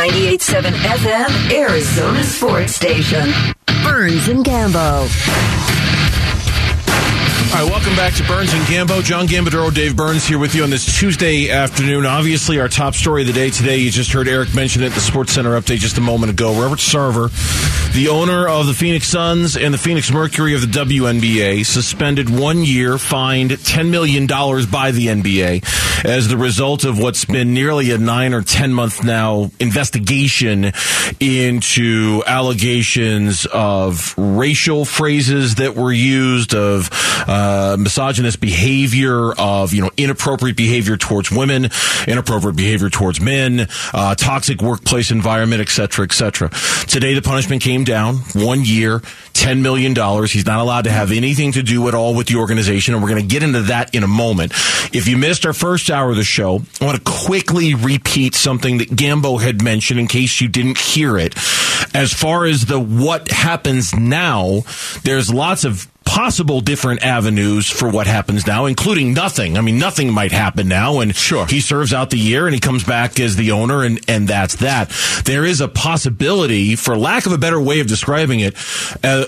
98.7 FM, Arizona Sports Station. Burns and Gambo. All right, welcome back to Burns and Gambo. John Gambadoro, Dave Burns here with you on this Tuesday afternoon. Obviously, our top story of the day today, you just heard Eric mention it, the Sports Center update just a moment ago. Robert Sarver, the owner of the Phoenix Suns and the Phoenix Mercury of the WNBA, suspended one year, fined $10 million by the NBA as the result of what's been nearly a nine or 10 month now investigation into allegations of racial phrases that were used, of uh, misogynist behavior, of you know inappropriate behavior towards women, inappropriate behavior towards men, uh, toxic workplace environment, etc., etc. Today, the punishment came down one year, ten million dollars. He's not allowed to have anything to do at all with the organization, and we're going to get into that in a moment. If you missed our first hour of the show, I want to quickly repeat something that Gambo had mentioned in case you didn't hear it. As far as the what happens now, there's lots of possible different avenues for what happens now, including nothing. I mean, nothing might happen now, and sure. he serves out the year and he comes back as the owner, and, and that's that. There is a possibility, for lack of a better way of describing it, uh,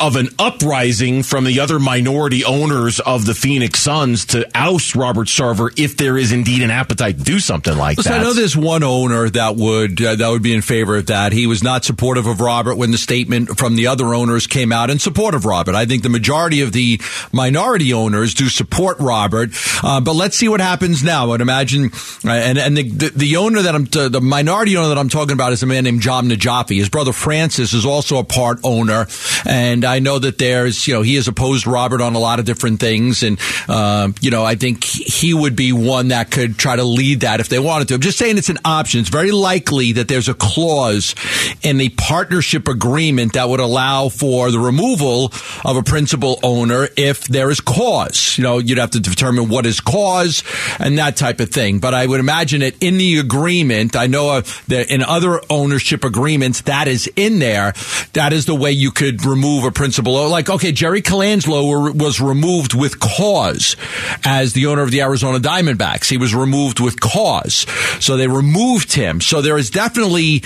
of an uprising from the other minority owners of the Phoenix Suns to oust Robert Sarver if there is indeed an appetite to do something like Listen, that. I know there's one owner that would uh, that would be in favor of that. He was not supportive of Robert when the statement from the other owners came out in support of Robert. I think the majority of the minority owners do support Robert, uh, but let's see what happens now. I'd imagine, uh, and and the, the, the owner that I'm t- the minority owner that I'm talking about is a man named Jahm Najafi. His brother Francis is also a part owner, and I know that there's you know he has opposed Robert on a lot of different things, and uh, you know I think he would be one that could try to lead that if they wanted to. I'm just saying it's an option. It's very likely that there's a clause in the partnership agreement that would allow for the removal of a principal owner if there is cause. You know, you'd have to determine what is cause and that type of thing. But I would imagine it in the agreement. I know that in other ownership agreements that is in there. That is the way you could remove a principal. Like, okay, Jerry Colangelo was removed with cause as the owner of the Arizona Diamondbacks. He was removed with cause. So they removed him. So there is definitely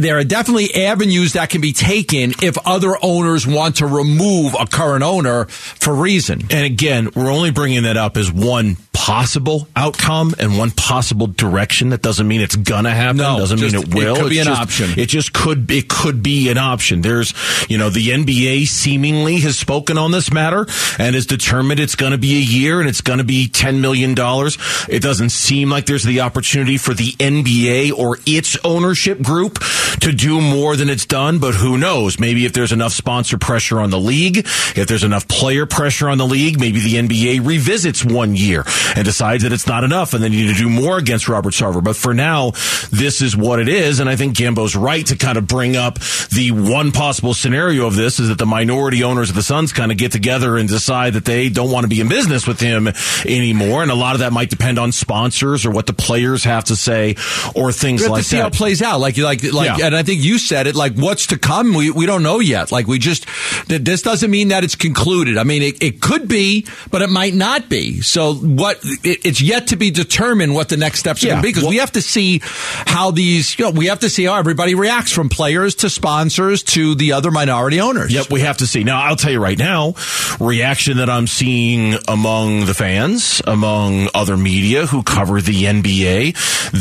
there are definitely avenues that can be taken if other owners want to remove a current owner for reason. And again, we're only bringing that up as one possible outcome and one possible direction. That doesn't mean it's gonna happen. No, doesn't just- mean it will. it could be It's an just- option. It just could. It could be an option. There's, you know, the NBA seemingly has spoken on this matter and has determined it's going to be a year and it's going to be ten million dollars. It doesn't seem like there's the opportunity for the NBA or its ownership group to do more than it's done. But who knows? Maybe if there's enough sponsor pressure on the league, if there's enough player pressure on the league, maybe the NBA revisits one year and decides that it's not enough and they need to do more against Robert Sarver. But for now, this is what it is. And I think Gambo's right to kind of bring up the one possible scenario of this is that the minority owners of the Suns kind of get together and decide that they don't want to be in business with him anymore. And a lot of that might depend on sponsors or what the players have to say or things like to see that. how it plays out. Like, like, like, Yeah. and I think you said it. Like, what's to come? We we don't know yet. Like, we just th- this doesn't mean that it's concluded. I mean, it, it could be, but it might not be. So, what it, it's yet to be determined what the next steps are Yeah. going to be because Well- we have to see how these. You know, we have to see how everybody reacts from players to sponsors to the other minority owners. Yep, we have to see. Now, I'll tell you right now, reaction that I'm seeing among the fans, among other media who cover the NBA,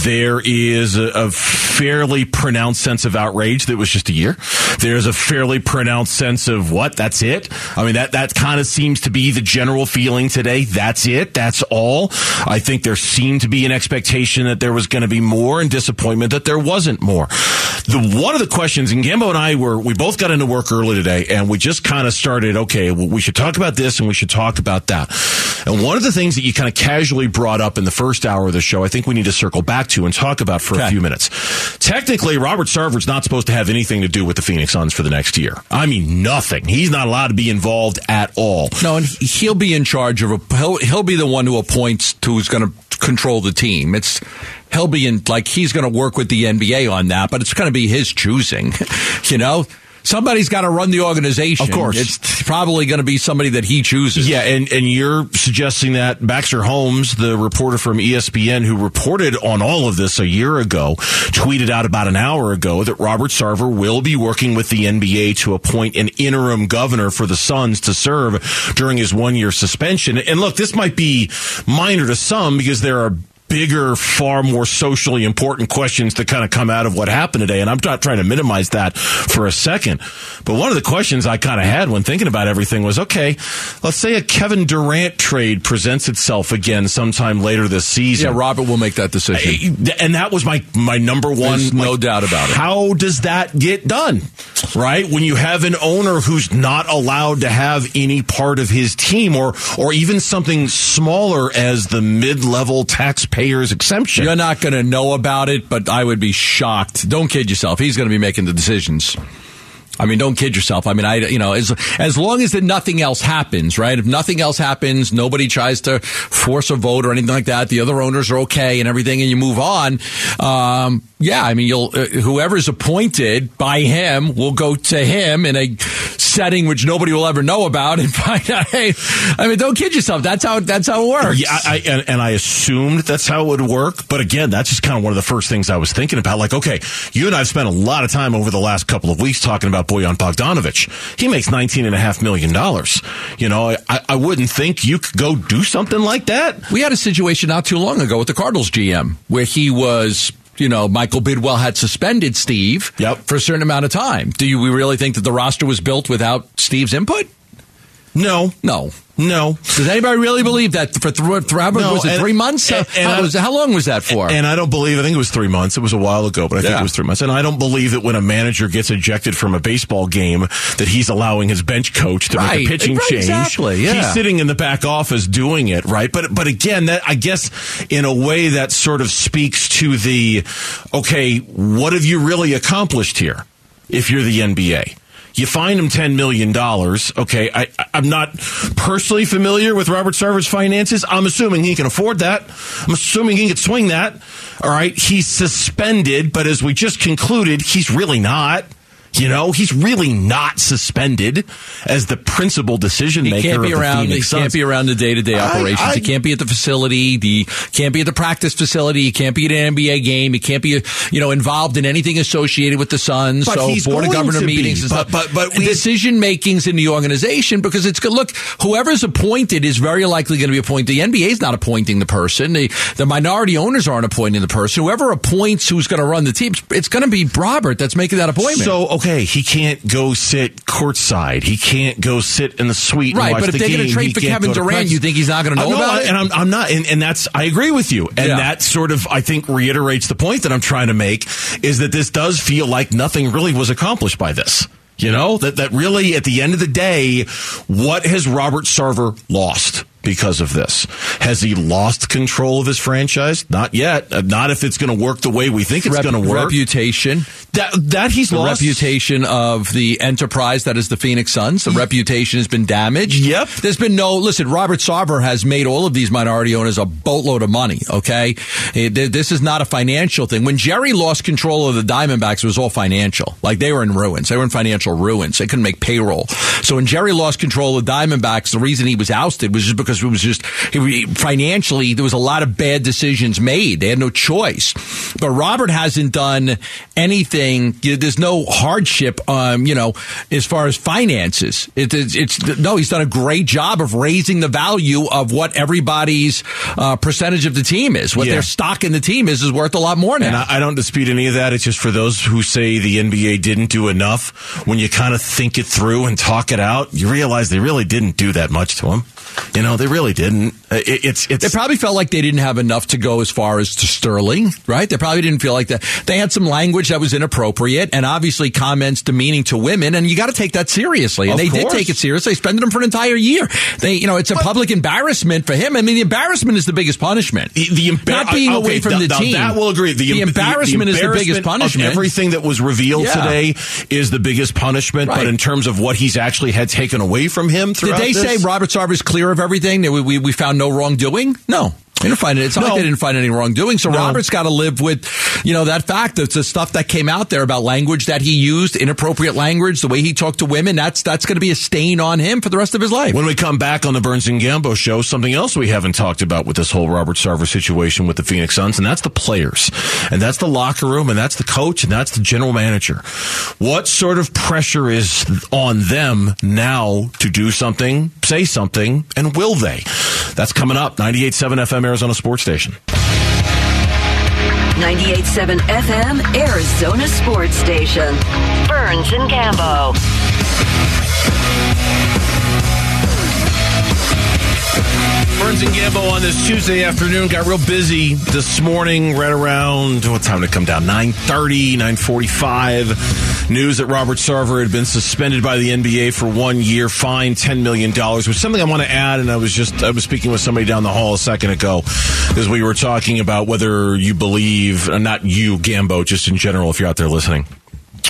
there is a, a fairly pronounced sense of outrage that was just a year. There's a fairly pronounced sense of what? That's it. I mean, that, that kind of seems to be the general feeling today. That's it. That's all. I think there seemed to be an expectation that there was going to be more and disappointment that there wasn't more. The one of the questions, and Gambo and I were, we both got into work early today and we just kind of started, okay, well, we should talk about this and we should talk about that. And one of the things that you kind of casually brought up in the first hour of the show, I think we need to circle back to and talk about for a few minutes. Technically, Robert Sarver's not supposed to have anything to do with the Phoenix Suns for the next year. I mean, nothing. He's not allowed to be involved at all. No, and he'll be in charge of a. He'll, he'll be the one who appoints to who's going to control the team. It's he'll be in like he's going to work with the NBA on that, but it's going to be his choosing. you know, Somebody's got to run the organization. Of course. It's probably going to be somebody that he chooses. Yeah, and, and you're suggesting that Baxter Holmes, the reporter from ESPN who reported on all of this a year ago, tweeted out about an hour ago that Robert Sarver will be working with the NBA to appoint an interim governor for the Suns to serve during his one year suspension. And look, this might be minor to some because there are bigger, far more socially important questions that kind of come out of what happened today. And I'm not trying to minimize that for a second. But one of the questions I kind of had when thinking about everything was, okay, let's say a Kevin Durant trade presents itself again sometime later this season. Yeah, Robert will make that decision. And that was my, my number one. There's no doubt about it. How does that get done? Right? When you have an owner who's not allowed to have any part of his team or, or even something smaller as the mid-level taxpayer taxpayer's exemption. You're not going to know about it, but I would be shocked. Don't kid yourself. He's going to be making the decisions. I mean, don't kid yourself. I mean, I, you know, as, as long as that nothing else happens, right? If nothing else happens, nobody tries to force a vote or anything like that. The other owners are okay and everything, and you move on. Um, yeah, I mean, you'll uh, whoever's appointed by him will go to him in a setting which nobody will ever know about and find out. Hey, I mean, don't kid yourself. That's how that's how it works. Yeah, I, and, and I assumed that's how it would work. But again, that's just kind of one of the first things I was thinking about. Like, okay, you and I've spent a lot of time over the last couple of weeks talking about Bojan Bogdanovic. He makes nineteen and a half million dollars. You know, I, I wouldn't think you could go do something like that. We had a situation not too long ago with the Cardinals GM where he was you know, Michael Bidwill had suspended Steve yep. for a certain amount of time. Do you we really think that the roster was built without Steve's input? No, no. No. Does anybody really believe that for th- no, was it and, three months? And, and how, was, how, long was that for? And I don't believe. I think it was three months. It was a while ago, but I think yeah. it was three months. And I don't believe that when a manager gets ejected from a baseball game, that he's allowing his bench coach to right. make a pitching right, change. Exactly. Yeah. He's sitting in the back office doing it, right? But but again, that I guess in a way that sort of speaks to the okay, what have you really accomplished here? If you're the NBA. You find him $10 million. Okay. I, I'm not personally familiar with Robert Sarver's finances. I'm assuming he can afford that. I'm assuming he can swing that. All right. He's suspended, but as we just concluded, he's really not. You know, he's really not suspended as the principal decision maker. He can't be around. he Suns. can't be around the day to day operations. I, I, he can't be at the facility. He can't be at the practice facility. He can't be at an NBA game. He can't be, you know, involved in anything associated with the Suns. But so board of governor meetings be. and but, stuff. But but we, decision makings in the organization because it's good. Look, whoever's appointed is very likely going to be appointed. The NBA is not appointing the person. The, the minority owners aren't appointing the person. Whoever appoints who's going to run the team, it's going to be Robert that's making that appointment. So okay, he can't go sit courtside. He can't go sit in the suite. Right, but if they're going to trade for Kevin Durant, you think he's not going to know about I, it? And I'm, I'm not, and, and, that's I agree with you, and yeah. that sort of I think reiterates the point that I'm trying to make is that this does feel like nothing really was accomplished by this. You know that that really at the end of the day, what has Robert Sarver lost? because of this. Has he lost control of his franchise? Not yet. Uh, not if it's going to work the way we think it's Rep- going to work. Reputation. That that he's the lost. reputation of the enterprise that is the Phoenix Suns. The reputation has been damaged. Yep. There's been no listen. Robert Sarver has made all of these minority owners a boatload of money. Okay, eh, this is not a financial thing. When Jerry lost control of the Diamondbacks, it was all financial. Like they were in ruins. They were in financial ruins. They couldn't make payroll. So when Jerry lost control of the Diamondbacks, the reason he was ousted was just because because it was just financially there was a lot of bad decisions made. They had no choice. But Robert hasn't done anything. There's no hardship, um, you know, as far as finances. It, it's, it's, no, he's done a great job of raising the value of what everybody's uh, percentage of the team is. What yeah. their stock in the team is is worth a lot more now. And I, I don't dispute any of that. It's just for those who say the NBA didn't do enough. When you kind of think it through and talk it out, you realize they really didn't do that much to him. You know, they really didn't. Uh, it, it's, it's they probably felt like they didn't have enough to go as far as to Sterling, right? They probably didn't feel like that. They had some language that was inappropriate, and obviously comments demeaning to women, and you got to take that seriously. And of they course. did take it seriously. They suspended him for an entire year. They, you know, it's a but, public embarrassment for him. I mean, the embarrassment is the biggest punishment. The, the embar- not being okay, away from the, the team. That will agree. The, the, embarrassment, the, embarrassment is the biggest punishment. everything that was revealed yeah. today is the biggest punishment. Right. But in terms of what he's actually had taken away from him, did they this, say Robert Sarver's clear of everything? We, we, we found no wrongdoing? No. They didn't find it. It's not No. like they didn't find any wrongdoing. So No. Robert's got to live with, you know, that fact. It's the stuff that came out there about language that he used, inappropriate language, the way he talked to women. That's that's going to be a stain on him for the rest of his life. When we come back on the Burns and Gambo show, something else we haven't talked about with this whole Robert Sarver situation with the Phoenix Suns, and that's the players, and that's the locker room, and that's the coach, and that's the general manager. What sort of pressure is on them now to do something, say something, and will they? That's coming up. 98.7 FM Arizona Sports Station. 98.7 FM, Arizona Sports Station. Burns and Gambo. Burns and Gambo on this Tuesday afternoon got real busy this morning, right around what time did it come down? 9.30, 9.45. News that Robert Sarver had been suspended by the NBA for one year, fined $10 million, which is something I want to add. And I was just, I was speaking with somebody down the hall a second ago as we were talking about whether you believe, uh, not you, Gambo, just in general, if you're out there listening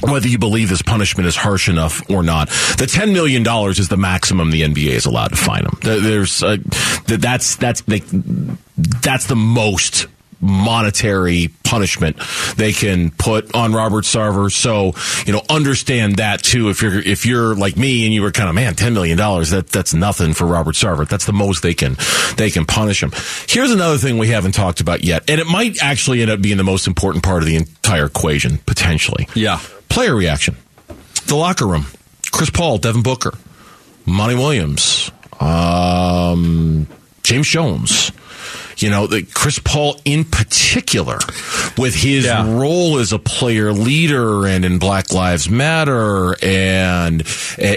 whether you believe this punishment is harsh enough or not. The $10 million is the maximum the NBA is allowed to fine him. There's, uh, that's, that's, they, that's the most monetary punishment they can put on Robert Sarver. So, you know, understand that too. If you're, if you're like me and you were kind of, man, $10 million, that, that's nothing for Robert Sarver. That's the most they can, they can punish him. Here's another thing we haven't talked about yet. And it might actually end up being the most important part of the entire equation, potentially yeah. player reaction. The locker room. Chris Paul, Devin Booker, Monty Williams, um, James Jones. You know, the Chris Paul in particular, with his Yeah. role as a player leader and in Black Lives Matter, and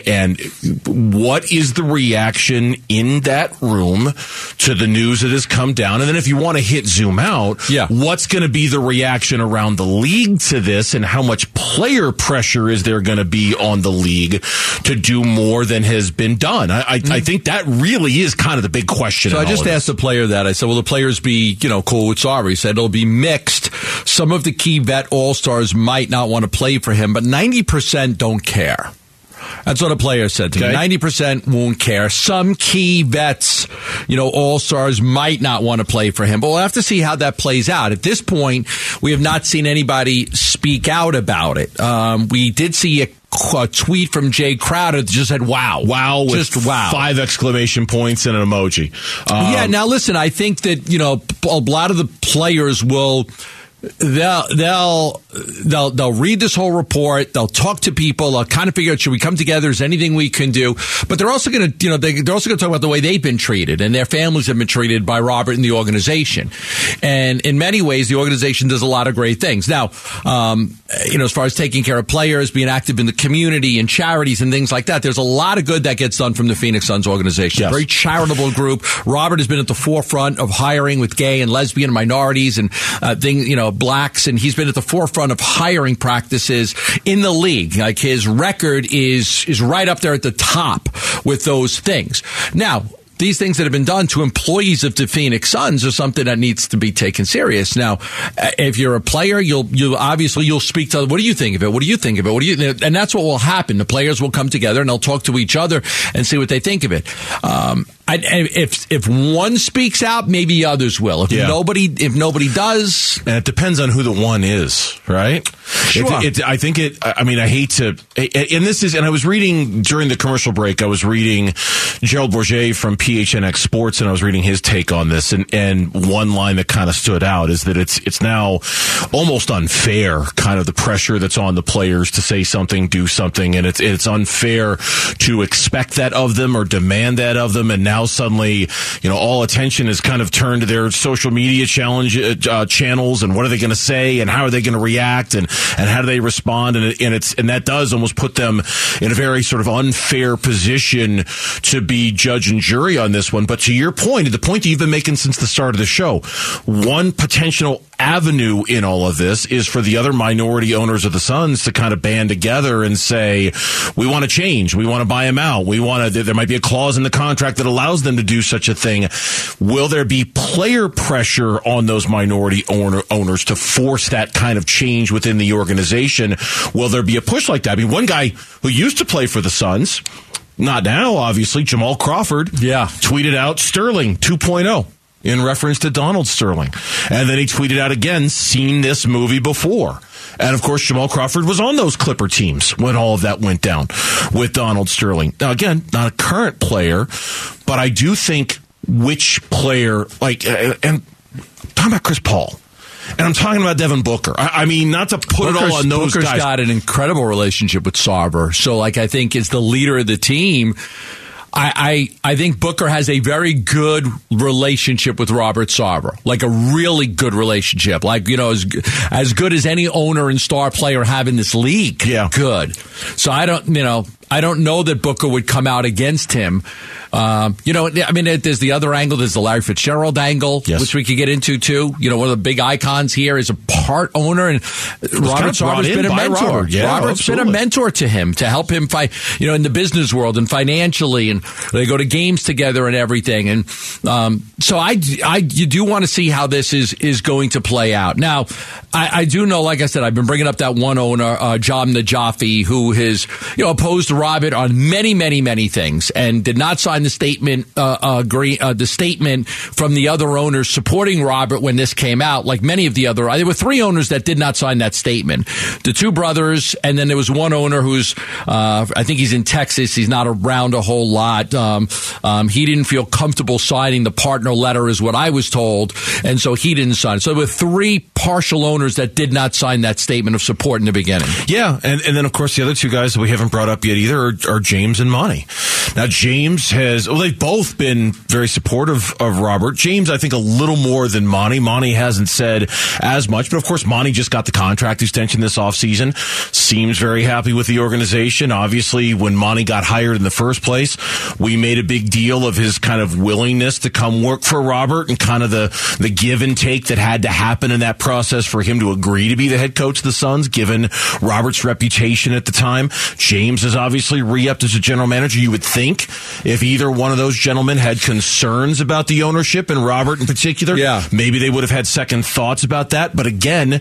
and what is the reaction in that room to the news that has come down? And then, if you want to hit zoom out, Yeah. what's going to be the reaction around the league to this, and how much player pressure is there going to be on the league to do more than has been done? I, I, I mm. think that really is kind of the big question. So I just all of this. asked the player that. I said, "Will the players be, you know, cool with Sarver?" He said, "It'll be mixed. Some of the key vet all stars might not want to play for him, but ninety percent don't care." That's what a player said to me. Ninety percent won't care. Some key vets, you know, all stars might not want to play for him, but we'll have to see how that plays out. At this point, we have not seen anybody speak out about it. Um, we did see a, a tweet from Jay Crowder that just said, "Wow, Wow, just wow." five exclamation points and an emoji. Um, yeah. Now listen, I think that you know a lot of the players will. They'll they'll they'll they'll read this whole report. They'll talk to people. They'll kind of figure out should we come together? Is there anything we can do? But they're also going to you know they, they're also going to talk about the way they've been treated and their families have been treated by Robert and the organization. And in many ways, the organization does a lot of great things. Now, um, you know, as far as taking care of players, being active in the community and charities and things like that, there's a lot of good that gets done from the Phoenix Suns organization. Yes. Very charitable group. Robert has been at the forefront of hiring with gay and lesbian minorities and uh, thing, you know, blacks, and he's been at the forefront of hiring practices in the league. Like his record is is right up there at the top with those things. Now. These things that have been done to employees of the Phoenix Suns are something that needs to be taken serious. Now, uh, if you're a player, you'll you obviously you'll speak to what do you think of it? What do you think of it? What do you? And that's what will happen. The players will come together and they'll talk to each other and see what they think of it. Um, I, if if one speaks out, maybe others will. If Yeah. nobody if nobody does, And it depends on who the one is, right? Sure. It, it, I think it, I mean, I hate to, and this is, and I was reading during the commercial break, I was reading Gerald Bourguet from PHNX Sports, and I was reading his take on this, and, and one line that kind of stood out is that it's, it's now almost unfair, kind of the pressure that's on the players to say something, do something, and it's, it's unfair to expect that of them or demand that of them, and now suddenly, you know, all attention is kind of turned to their social media challenge uh, uh, channels, and what are they going to say, and how are they going to react, and and how do they respond, and, and it's and that does almost put them in a very sort of unfair position to be judge and jury on this one. But to your point, the point you've been making since the start of the show, one potential avenue in all of this is for the other minority owners of the Suns to kind of band together and say, we want to change. We want to buy him out. We want to, there might be a clause in the contract that allows them to do such a thing. Will there be player pressure on those minority owner, owners to force that kind of change within the organization? Will there be a push like that? I mean, one guy who used to play for the Suns, not now, obviously, Jamal Crawford, Yeah. tweeted out Sterling 2.0. in reference to Donald Sterling. And then he tweeted out again, seen this movie before. And of course, Jamal Crawford was on those Clipper teams when all of that went down with Donald Sterling. Now, again, not a current player, but I do think which player, like, uh, and talking about Chris Paul. And I'm talking about Devin Booker. I, I mean, not to put Booker's, it all on those Booker's guys. got an incredible relationship with Sarver. So, like, I think as the leader of the team, I, I, I think Booker has a very good relationship with Robert Sarver, like a really good relationship, like you know as as good as any owner and star player have in this league. Yeah, good. So I don't, you know, I don't know that Booker would come out against him. Um, you know, I mean, there's the other angle. There's the Larry Fitzgerald angle, yes. which we could get into too. You know, one of the big icons here is a part owner, and Robert Sarver's been a mentor. Robert. Yeah, Robert's absolutely. been a mentor to him to help him fight. You know, in the business world and financially, and they go to games together and everything. And um, so I, I, you do want to see how this is is going to play out. Now, I, I do know, like I said, I've been bringing up that one owner, uh, Jahm Najafi, who has you know opposed Robert on many, many, many things and did not sign the statement, uh, agree, uh, the statement from the other owners supporting Robert when this came out. Like many of the other, there were three owners that did not sign that statement. The two brothers, and then there was one owner who's, uh, I think he's in Texas. He's not around a whole lot. Um, um, he didn't feel comfortable signing the partner letter, is what I was told, and so he didn't sign. So there were three partial owners that did not sign that statement of support in the beginning. Yeah, and, and then of course the other two guys that we haven't brought up yet either are, are James and Monty. Now James has well they've both been very supportive of Robert. James I think a little more than Monty. Monty hasn't said as much, but of course Monty just got the contract extension this offseason. Seems very happy with the organization. Obviously when Monty got hired in the first place, we made a big deal of his kind of willingness to come work for Robert and kind of the the give and take that had to happen in that process for him to agree to be the head coach of the Suns given Robert's reputation at the time. James is obviously re-upped as a general manager. You would think if either one of those gentlemen had concerns about the ownership and Robert in particular, yeah. maybe they would have had second thoughts about that. But again,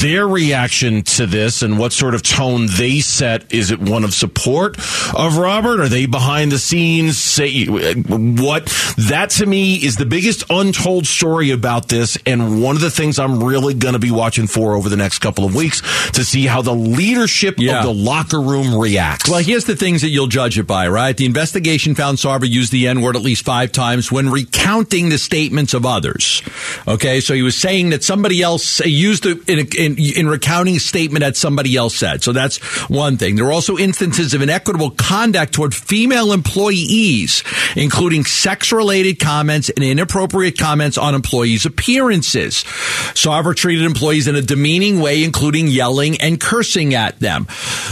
their reaction to this and what sort of tone they set is it one of support of Robert? Are they behind the scenes? Say what that to me is the biggest untold story about this, and one of the things I'm really going to be watching for over the next couple of weeks to see how the leadership Yeah. of the locker room reacts. Well, here's the things that you'll judge it by, right? The investigation found Sarver used the N word at least five times when recounting the statements of others. Okay, so he was saying that somebody else uh, used it in, in, in recounting a statement that somebody else said. So that's one thing. There are also instances of inequitable conduct toward female employees, including sex related comments and inappropriate comments on employees' appearances. Sarver treated employees in a demeaning way, including yelling and cursing at them.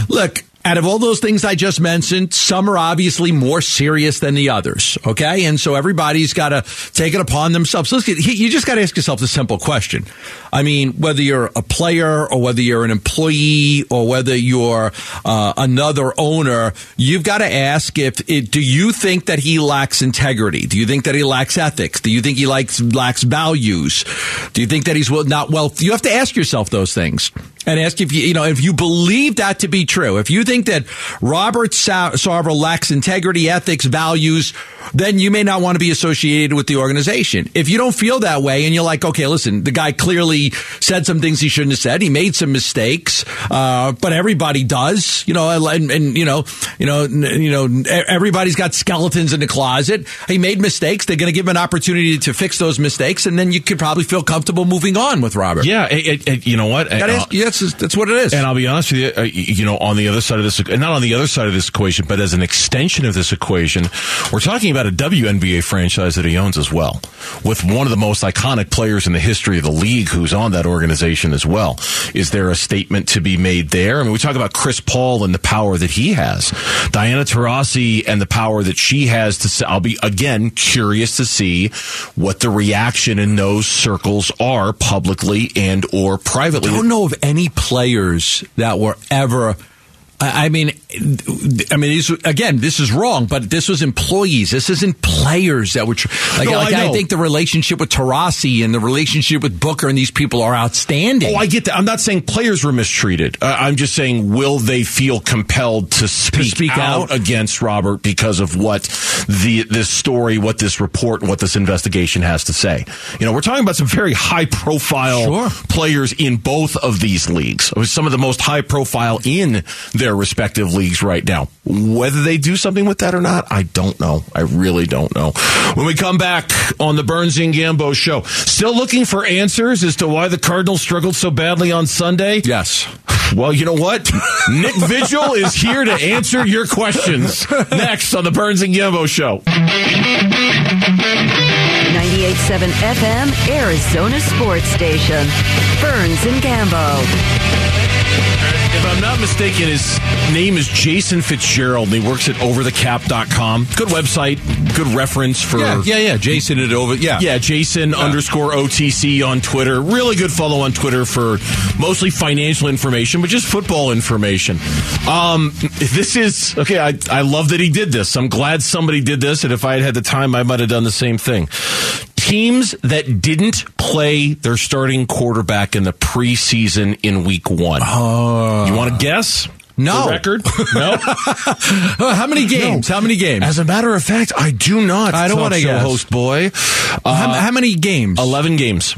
Look, out of all those things I just mentioned, some are obviously more serious than the others. Okay. And so everybody's got to take it upon themselves. Listen, you just got to ask yourself the simple question. I mean, whether you're a player or whether you're an employee or whether you're uh, another owner, you've got to ask if it, do you think that he lacks integrity? Do you think that he lacks ethics? Do you think he lacks values? Do you think that he's not well? You have to ask yourself those things and ask if you, you know, if you believe that to be true. If you think that Robert Sarver lacks integrity, ethics, values, then you may not want to be associated with the organization. If you don't feel that way and you're like, okay, listen, the guy clearly said some things he shouldn't have said. He made some mistakes, uh, but everybody does, you know, and, and, you know, you know, you know, everybody's got skeletons in the closet. He made mistakes. They're going to give him an opportunity to fix those mistakes, and then you could probably feel comfortable moving on with Robert. Yeah, it, it, you know what? That is, that's, that's what it is. And I'll be honest with you, uh, you know, on the other side of this, not on the other side of this equation, but as an extension of this equation, we're talking about a WNBA franchise that he owns as well, with one of the most iconic players in the history of the league who's on that organization as well. Is there a statement to be made there? I mean, we talk about Chris Paul and the power that he has, Diana Taurasi and the power that she has to. I'll be again curious to see what the reaction in those circles are publicly and or privately. I don't know of any players that were ever I mean, I mean, again, this is wrong, but this was employees. This isn't players that were like. No, like I I, think the relationship with Taurasi and the relationship with Booker and these people are outstanding. Oh, I get that. I'm not saying players were mistreated. Uh, I'm just saying, will they feel compelled to speak, speak out, out? against Robert because of what the this story, what this report, what this investigation has to say? You know, we're talking about some very high profile Sure. players in both of these leagues. Some of the most high profile in their respective leagues right now. Whether they do something with that or not, I don't know. I really don't know. When we come back on the Burns and Gambo show, still looking for answers as to why the Cardinals struggled so badly on Sunday. yes. Well, you know what? Nick Vigil is here to answer your questions next on the Burns and Gambo show. 98.7 FM, Arizona Sports Station. Burns and Gambo. If I'm not mistaken, his name is Jason Fitzgerald, and he works at overthecap.com. Good website, good reference for. Yeah, yeah, yeah. Jason it over. Yeah. Yeah, Jason underscore OTC on Twitter. Really good follow on Twitter for mostly financial information, but just football information. Um, this is okay. I, I love that he did this. I'm glad somebody did this, and if I had had the time, I might have done the same thing. Teams that didn't play their starting quarterback in the preseason in week one. you want to guess? No. The record? No. Uh, how many games? How many games? As a matter of fact, I do not. I don't wanna guess. host boy. how, Uh, how many games? 11 games.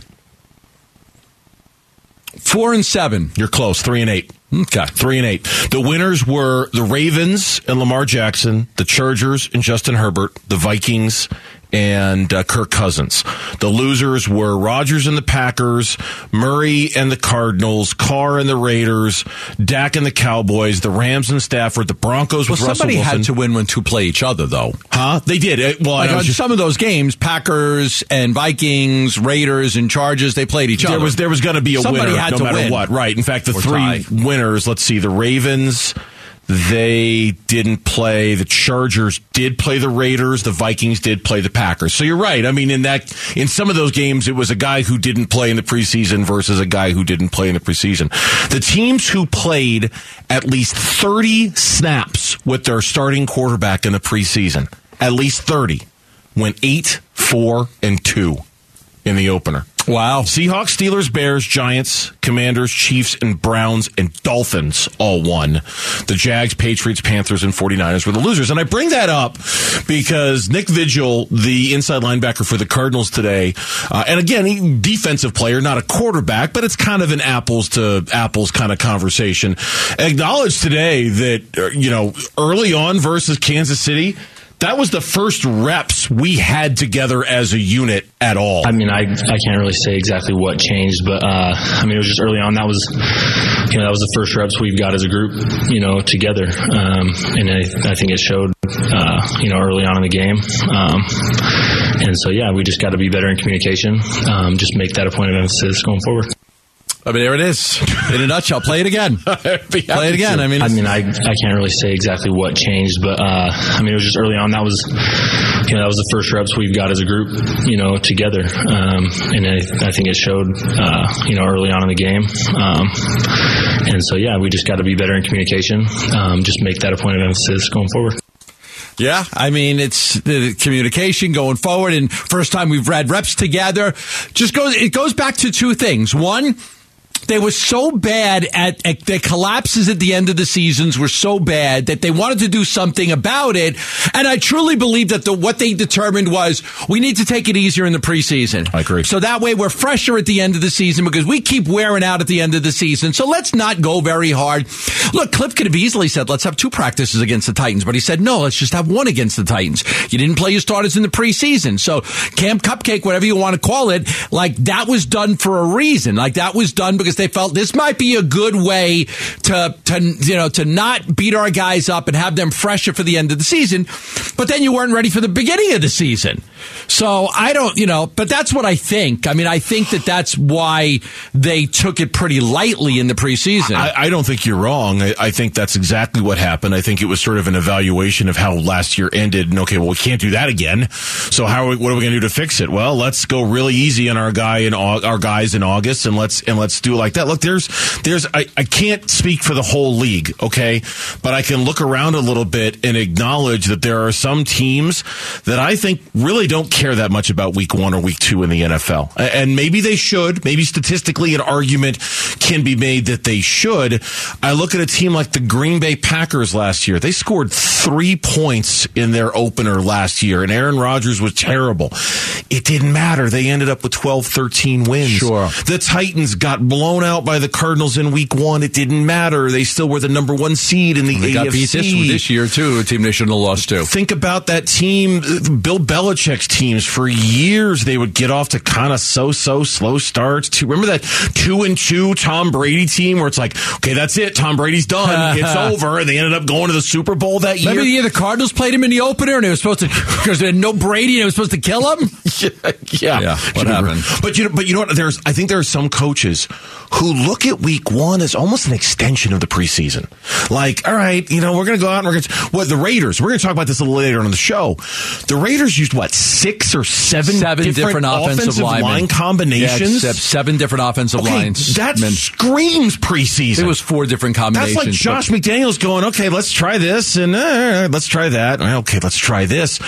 Four and seven. You're close. Three and eight. Okay. Three and eight. The winners were the Ravens and Lamar Jackson, the Chargers and Justin Herbert, the Vikings and uh, Kirk Cousins. The losers were Rodgers and the Packers, Murray and the Cardinals, Carr and the Raiders, Dak and the Cowboys, the Rams and Stafford, the Broncos Well, with Russell somebody Wilson. had to win when two play each other, though. huh? They did. Uh, Well, Like on just- some of those games, Packers and Vikings, Raiders and Chargers, they played each there other. was there was going to be a Somebody winner had no to matter win. what, right? In fact, the Or three tie. winners. Let's see, the Ravens. They didn't play. The Chargers did play the Raiders. The Vikings did play the Packers. So you're right. I mean, in that, in some of those games, it was a guy who didn't play in the preseason versus a guy who didn't play in the preseason. The teams who played at least 30 snaps with their starting quarterback in the preseason, at least 30, went eight, four, and two in the opener. Wow. Seahawks, Steelers, Bears, Giants, Commanders, Chiefs, and Browns and Dolphins all won. The Jags, Patriots, Panthers, and 49ers were the losers. And I bring that up because Nick Vigil, the inside linebacker for the Cardinals today, uh, and again, defensive player, not a quarterback, but it's kind of an apples to apples kind of conversation, acknowledged today that, uh, you know, early on versus Kansas City, that was the first reps we had together as a unit at all. I mean, I I can't really say exactly what changed, but uh, I mean, it was just early on. That was, you know, that was the first reps we've got as a group, you know, together, um, and I, I think it showed, uh, you know, early on in the game. Um, and so, yeah, we just got to be better in communication. Um, just make that a point of emphasis going forward. I mean, there it is. In a nutshell, play it again. play it again. I mean, I mean, I I can't really say exactly what changed, but uh, I mean, it was just early on. That was, you know, that was the first reps we've got as a group, you know, together, um, and I, I think it showed, uh, you know, early on in the game. Um, and so, yeah, we just got to be better in communication. Um, just make that a point of emphasis going forward. Yeah, I mean it's the communication going forward, and first time we've read reps together. Just goes it goes back to two things. One, they were so bad at, at their collapses at the end of the seasons were so bad that they wanted to do something about it. And I truly believe that the, what they determined was we need to take it easier in the preseason. I agree. So that way we're fresher at the end of the season because we keep wearing out at the end of the season. So let's not go very hard. Look, Cliff could have easily said, let's have two practices against the Titans, but he said, no, let's just have one against the Titans. You didn't play your starters in the preseason. So Camp Cupcake, whatever you want to call it, like that was done for a reason. Like that was done because they felt this might be a good way to, to, you know, to not beat our guys up and have them fresher for the end of the season. But then you weren't ready for the beginning of the season. So I don't, you know, but that's what I think. I mean, I think that that's why they took it pretty lightly in the preseason. I, I don't think you're wrong. I, I think that's exactly what happened. I think it was sort of an evaluation of how last year ended. And okay, well, we can't do that again. So how are we, what are we going to do to fix it? Well, let's go really easy on our guy and our guys in August, and let's and let's do like that. Look, there's, there's, I, I can't speak for the whole league, okay? But I can look around a little bit and acknowledge that there are some teams that I think really don't care that much about week one or week two in the NFL. And maybe they should. Maybe statistically an argument can be made that they should. I look at a team like the Green Bay Packers last year. They scored three points in their opener last year, and Aaron Rodgers was terrible. It didn't matter. They ended up with 12, 13 wins. Sure. The Titans got blown out by the Cardinals in week one. It didn't matter. They still were the number one seed in the They AFC. got beat this, this year too. A team they shouldn't have lost to. Think about that team, Bill Belichick's teams. For years, they would get off to kind of so-so slow starts. To remember that two and two Tom Brady team, where it's like, okay, that's it. Tom Brady's done. It's over. And they ended up going to the Super Bowl that year. Remember the year the Cardinals played him in the opener and it was supposed to because they had no Brady and it was supposed to kill him. yeah, Yeah, what happened? But you know, but you know what? There's, I think there are some coaches who look at week one as almost an extension of the preseason. Like, all right, you know, we're going to go out and we're going to, what the Raiders, we're going to talk about this a little later on the show. The Raiders used what, six or seven, Seven different, offensive, linemen. line combinations? Yeah, seven different offensive okay, lines. that Men. screams preseason. It was four different combinations. That's like Josh McDaniels going, okay, let's try this and uh, let's try that. Okay, let's try this.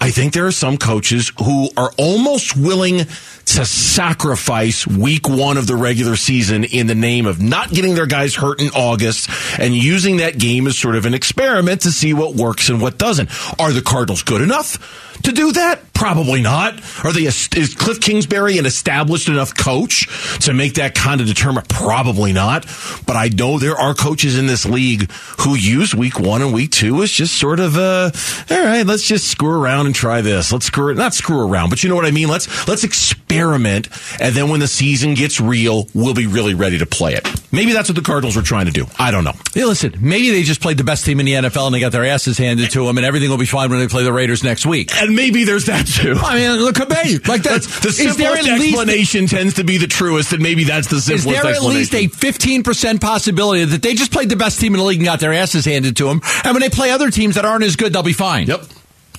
I think there are some coaches who are almost willing to sacrifice week one of the regular season in the name of not getting their guys hurt in August and using that game as sort of an experiment to see what works and what doesn't. Are the Cardinals good enough? To do that? Probably not. Are they? Is Cliff Kingsbury an established enough coach to make that kind of determine? Probably not. But I know there are coaches in this league who use week one and week two as just sort of uh all right, let's just screw around and try this. Let's screw it, not screw around, but you know what I mean. Let's let's experiment, and then when the season gets real, we'll be really ready to play it. Maybe that's what the Cardinals were trying to do. I don't know. Hey, listen, maybe they just played the best team in the NFL and they got their asses handed to them, and everything will be fine when they play the Raiders next week. And maybe there's that too. I mean, look at me. Like that. That's the is there simplest at least explanation tends to be the truest, and maybe that's the simplest. Is there at explanation. least a fifteen percent possibility that they just played the best team in the league and got their asses handed to them, and when they play other teams that aren't as good, they'll be fine? Yep.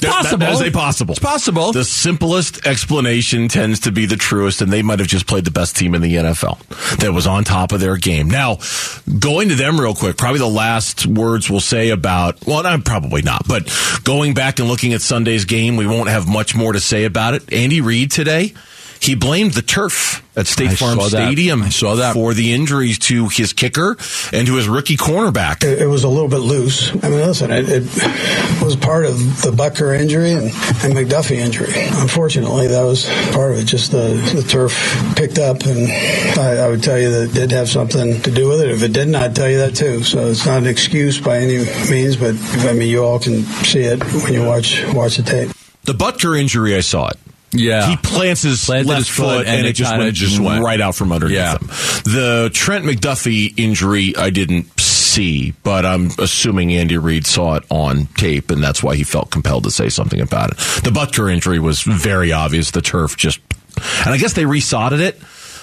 That- that- Possible. that is a possible. It's possible. The simplest explanation tends to be the truest, and they might have just played the best team in the NFL that was on top of their game. Now, going to them real quick, probably the last words we'll say about, well, not, probably not, but going back and looking at Sunday's game, we won't have much more to say about it. Andy Reid today, he blamed the turf at State I Farm saw that. Stadium I saw that. for the injuries to his kicker and to his rookie cornerback. It, it was a little bit loose. I mean, listen, it, it was part of the Butker injury and, and McDuffie injury. Unfortunately, that was part of it. Just the, the turf picked up, and I, I would tell you that it did have something to do with it. If it didn't, I'd tell you that too. So it's not an excuse by any means, but I mean, you all can see it when you watch watch the tape. The Butker injury, I saw it. Yeah. He plants his Planted left his foot, foot, and, and it it just went, just went. right out from underneath Yeah. him. The Trent McDuffie injury, I didn't see, but I'm assuming Andy Reid saw it on tape, and that's why he felt compelled to say something about it. The Butker injury was very obvious. The turf just, and I guess they resodded it.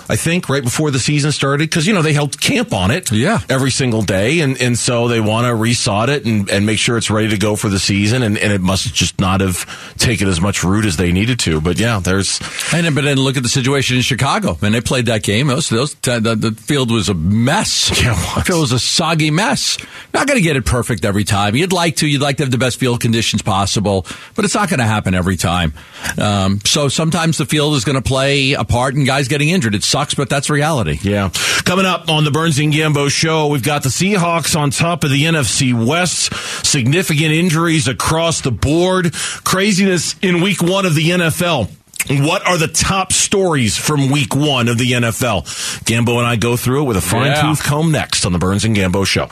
I think right before the season started because you know they held camp on it Yeah. every single day and, and so they want to resod it and, and make sure it's ready to go for the season and, and it must just not have taken as much root as they needed to but yeah there's And then, but then look at the situation in Chicago. When they played that game, those, those, the, the field was a mess. Yeah, it was. Was a soggy mess. Not going to get it perfect every time. You'd like to. You'd like to have the best field conditions possible, but it's not going to happen every time. Um, so sometimes the field is going to play a part in guys getting injured. It sucks, but that's reality. Yeah. Coming up on the Burns and Gambo show, we've got the Seahawks on top of the NFC West. Significant injuries across the board. Craziness in week one of the NFL. What are the top stories from week one of the NFL? Gambo and I go through it with a fine tooth comb next on the Burns and Gambo show.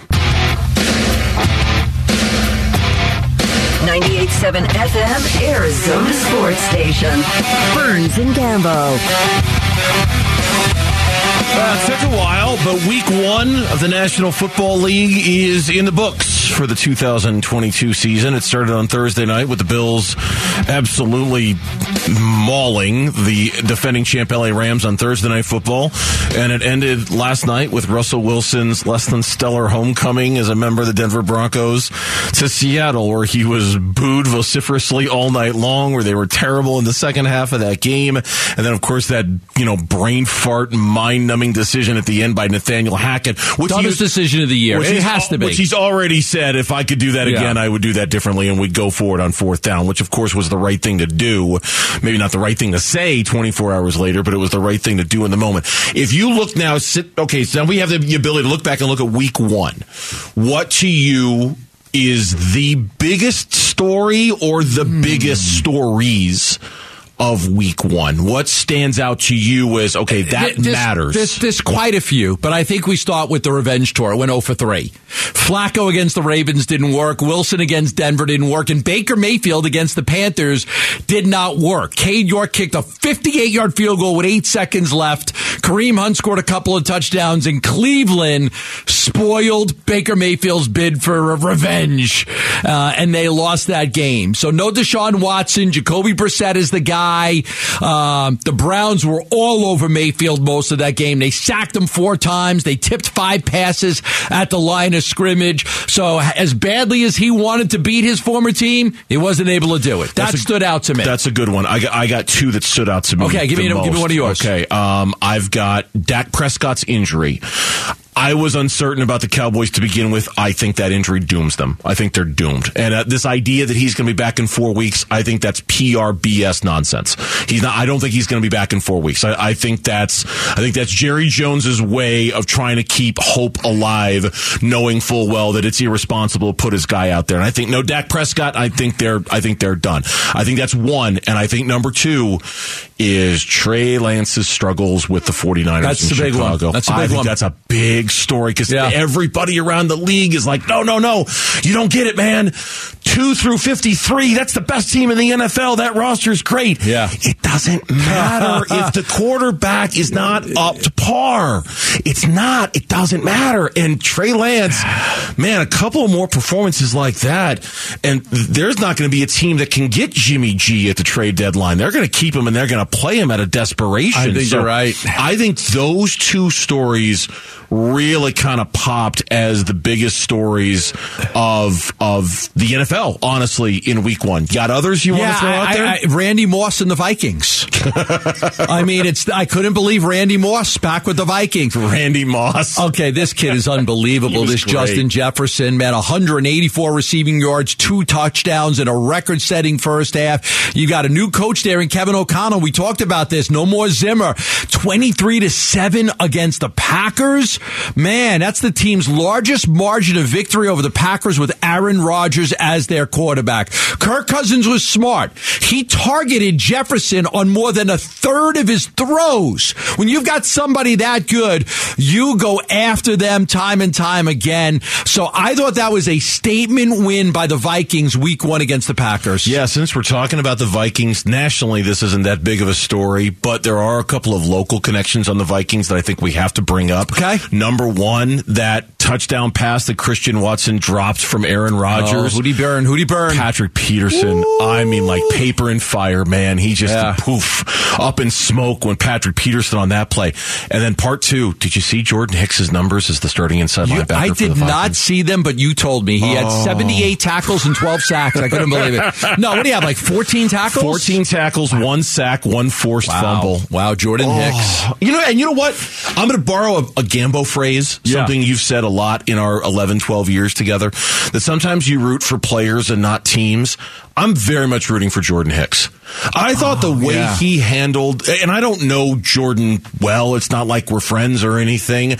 98.7 FM, Arizona Sports Station. Burns and Gambo. Uh, it took a while, but week one of the National Football League is in the books. For the 2022 season. It started on Thursday night with the Bills absolutely mauling the defending champ LA Rams on Thursday Night Football. And it ended last night with Russell Wilson's less than stellar homecoming as a member of the Denver Broncos to Seattle, where he was booed vociferously all night long, where they were terrible in the second half of that game. And then, of course, that, you know, brain fart, mind numbing decision at the end by Nathaniel Hackett. Which Dumbest decision of the year. It has to be. Which he's already said, if I could do that again. I would do that differently and we'd go forward on fourth down, which of course was the right thing to do. Maybe not the right thing to say 24 hours later, but it was the right thing to do in the moment. If you look now, sit, okay, so now we have the ability to look back and look at week one. What to you is the biggest story or the hmm. biggest stories of week one? What stands out to you as, okay, that this, matters? There's, there's quite a few, but I think we start with the revenge tour. It went 0 for 3. Flacco against the Ravens didn't work. Wilson against Denver didn't work. And Baker Mayfield against the Panthers did not work. Cade York kicked a 58 yard field goal with eight seconds left. Kareem Hunt scored a couple of touchdowns, and Cleveland spoiled Baker Mayfield's bid for revenge. Uh, and they lost that game. So no Deshaun Watson. Jacoby Brissett is the guy guy. Um, the Browns were all over Mayfield most of that game. They sacked him four times. They tipped five passes at the line of scrimmage. So as badly as he wanted to beat his former team, he wasn't able to do it. That a, stood out to me. That's a good one. I got, I got two that stood out to me. Okay, give me, give me one of yours. Okay, um, I've got Dak Prescott's injury. I was uncertain about the Cowboys to begin with. I think that injury dooms them. I think they're doomed. And uh, this idea that he's going to be back in four weeks, I think that's PR BS nonsense. He's not. I don't think he's going to be back in four weeks. I, I think that's. I think that's Jerry Jones's way of trying to keep hope alive, knowing full well that it's irresponsible to put his guy out there. And I think no Dak Prescott. I think they're. I think they're done. I think that's one. And I think number two is Trey Lance's struggles with the 49ers that's in the Chicago. Big one. That's a big I think one. that's a big story because yeah. everybody around the league is like, no, no, no, you don't get it, man. Two through 53, that's the best team in the NFL. That roster is great. Yeah. It doesn't matter if the quarterback is not up to par. It's not. It doesn't matter. And Trey Lance, man, a couple more performances like that, and there's not going to be a team that can get Jimmy G at the trade deadline. They're going to keep him and they're going to play him out of desperation. I think so you're right. I think those two stories really kind of popped as the biggest stories of of the NFL. Honestly, in Week One, got others you yeah, want to throw out there? I, I, Randy Moss and the Vikings. I mean, it's I couldn't believe Randy Moss back with the Vikings. Randy Moss. Okay, this kid is unbelievable. this great. Justin Jefferson, man, 184 receiving yards, two touchdowns, and a record-setting first half. You got a new coach there in Kevin O'Connell. We talked about this. No more Zimmer. 23 to seven against the Packers. Man, that's the team's largest margin of victory over the Packers with Aaron Rodgers as their quarterback. Kirk Cousins was smart. He targeted Jefferson on more than a third of his throws. When you've got somebody that good, you go after them time and time again. So I thought that was a statement win by the Vikings week one against the Packers. Yeah, since we're talking about the Vikings nationally, this isn't that big of a story, but there are a couple of local connections on the Vikings that I think we have to bring up. Okay. Number one, that touchdown pass that Christian Watson dropped from Aaron oh, Rodgers. Oh, who'd burn? Who'd burn? Patrick Peterson. Ooh. I mean, like paper and fire, man. He just yeah. poof up in smoke when Patrick Peterson on that play. And then part two, did you see Jordan Hicks's numbers as the starting inside linebacker? I did not see them, but you told me he had 78 tackles and 12 sacks. I couldn't believe it. No, what do you have? Like 14 tackles? 14 tackles, one sack, one forced wow. fumble. Wow, Jordan oh. Hicks. You know, and you know what? I'm going to borrow a, a Phrase, yeah. something you've said a lot in our 11, 12 years together, that sometimes you root for players and not teams. I'm very much rooting for Jordan Hicks. I thought the way yeah. he handled, and I don't know Jordan well, it's not like we're friends or anything,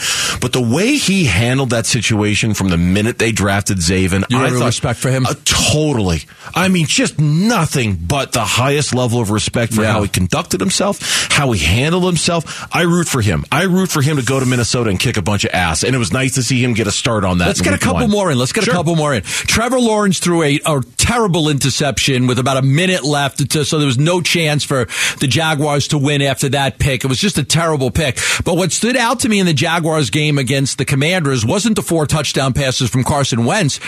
but the way he handled that situation from the minute they drafted Zaven, you I thought, respect for him? Uh, totally. I mean, just nothing but the highest level of respect for yeah. how he conducted himself, how he handled himself. I root for him. I root for him to go to Minnesota and kick a bunch of ass, and it was nice to see him get a start on that. Let's get a couple one. more in. Let's get sure. a couple more in. Trevor Lawrence threw threw a, a terrible interception with about a minute left, to, so there was no chance for the Jaguars to win after that pick. It was just a terrible pick. But what stood out to me in the Jaguars game against the Commanders wasn't the four touchdown passes from Carson Wentz.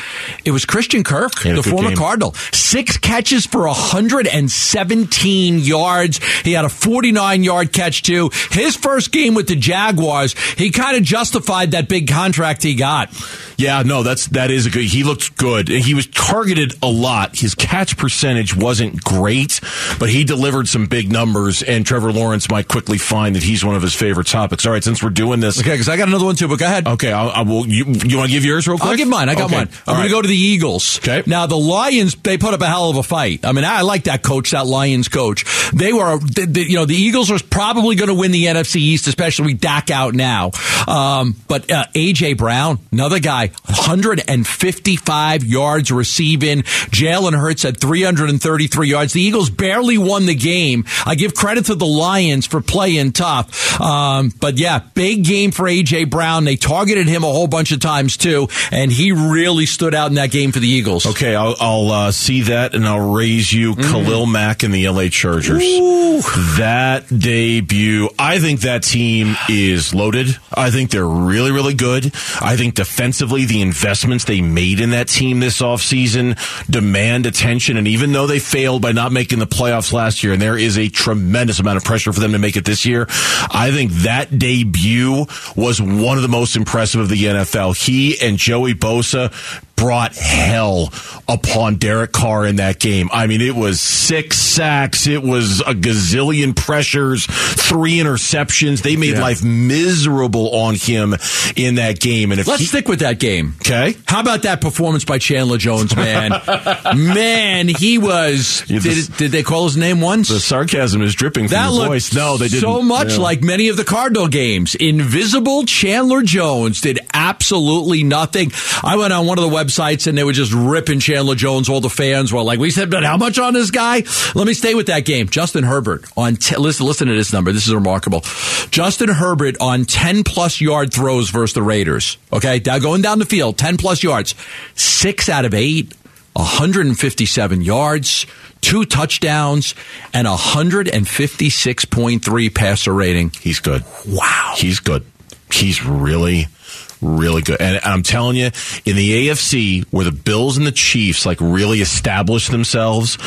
It was Christian Kirk, the former game. Cardinal. Six catches for 117 yards. He had a 49 yard catch too. His first game with the Jaguars, he kind of justified that big contract he got. Yeah, no, that's that is a good. He looked good. He was targeted a lot. His catch percentage wasn't great, but he delivered some big numbers. And Trevor Lawrence might quickly find that he's one of his favorite topics. All right, since we're doing this, okay, because I got another one too. But go ahead. Okay, I, I will. You, you want to give yours real quick? I'll give mine. I got okay. mine. I'm going to go to the Eagles. Okay. Now the Lions, they put up a hell of a fight. I mean, I like that coach, that Lions coach. They were, you know, the Eagles are probably going to win the NFC East, especially with Dak out now. Um, but uh, AJ Brown, another guy, 155 yards receiving. Jalen Hurts had 333 yards. The Eagles barely won the game. I give credit to the Lions for playing tough. Um, but yeah, big game for AJ Brown. They targeted him a whole bunch of times too, and he really stood out in that game for the Eagles. Okay, I'll, I'll uh, see that, and I'll raise you mm. Khalil Mack and the LA Chargers. Ooh. That debut, I think that team is loaded. I think they're really, really good. I think defensively, the investments they made in that team this offseason demand attention. And even though they failed by not making the playoffs last year, and there is a tremendous amount of pressure for them to make it this year, I think that debut was one of the most impressive of the NFL. He and Joey Bosa brought hell upon Derek Carr in that game. I mean, it was six sacks, it was a gazillion pressures, three interceptions. They made yeah. life miserable on him in that game. And if let's he, stick with that game, okay? How about that performance by Chandler Jones, man? man, he was. Yeah, the, did, did, they call his name once? The sarcasm is dripping from that the voice. No, they didn't. So much yeah. like many of the Cardinal games. Invisible Chandler Jones did absolutely nothing. I went on one of the web websites and they were just ripping Chandler Jones. All the fans were like, "We said, but how much on this guy?" Let me stay with that game. Justin Herbert on t- listen. Listen to this number. This is remarkable. Justin Herbert on ten plus yard throws versus the Raiders. Okay, now going down the field, ten plus yards, six out of eight. 157 yards, two touchdowns, and 156.3 passer rating. He's good. Wow. He's good. He's really, really good. And I'm telling you, in the AFC, where the Bills and the Chiefs like really established themselves,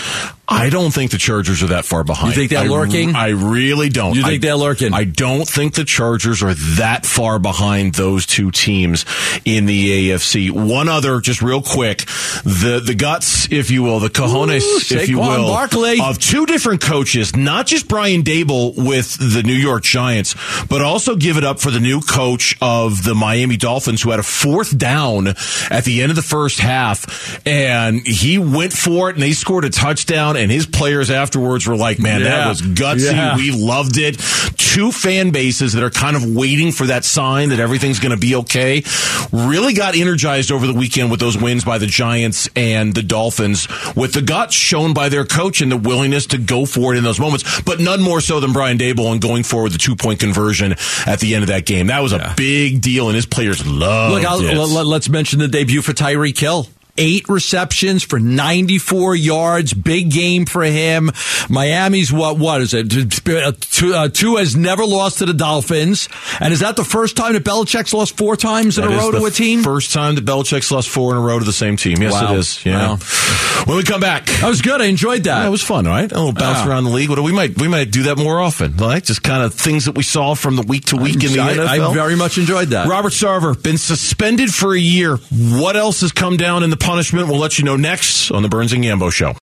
I don't think the Chargers are that far behind. You think they're I, lurking? I really don't. You think I, they're lurking? I don't think the Chargers are that far behind those two teams in the AFC. One other, just real quick, the the guts, if you will, the cojones, Ooh, if you will, Barkley. of two different coaches, not just Brian Daboll with the New York Giants, but also give it up for the new coach of the Miami Dolphins, who had a fourth down at the end of the first half, and he went for it, and they scored a touchdown and his players afterwards were like, man, yeah. that was gutsy. Yeah. We loved it. Two fan bases that are kind of waiting for that sign that everything's going to be okay really got energized over the weekend with those wins by the Giants and the Dolphins with the guts shown by their coach and the willingness to go for it in those moments, but none more so than Brian Daboll and going forward the two point conversion at the end of that game. That was a big deal and his players loved Look, it. Let's mention the debut for Tyreek Hill eight receptions for 94 yards. Big game for him. Miami's what, what is it? Uh, Tua has never lost to the Dolphins. And is that the first time that Belichick's lost four times in that a row to a team? First time that Belichick's lost four in a row to the same team. Yes, wow. it is. Yeah. Wow. When we come back. That was good. I enjoyed that. Yeah, it was fun, right? A little bounce yeah. around the league. We might, we might do that more often. Like just kind of things that we saw from the week to week I'm, in the I, NFL. I very much enjoyed that. Robert Sarver, been suspended for a year. What else has come down in the punishment? We'll let you know next on the Burns and Gambo Show.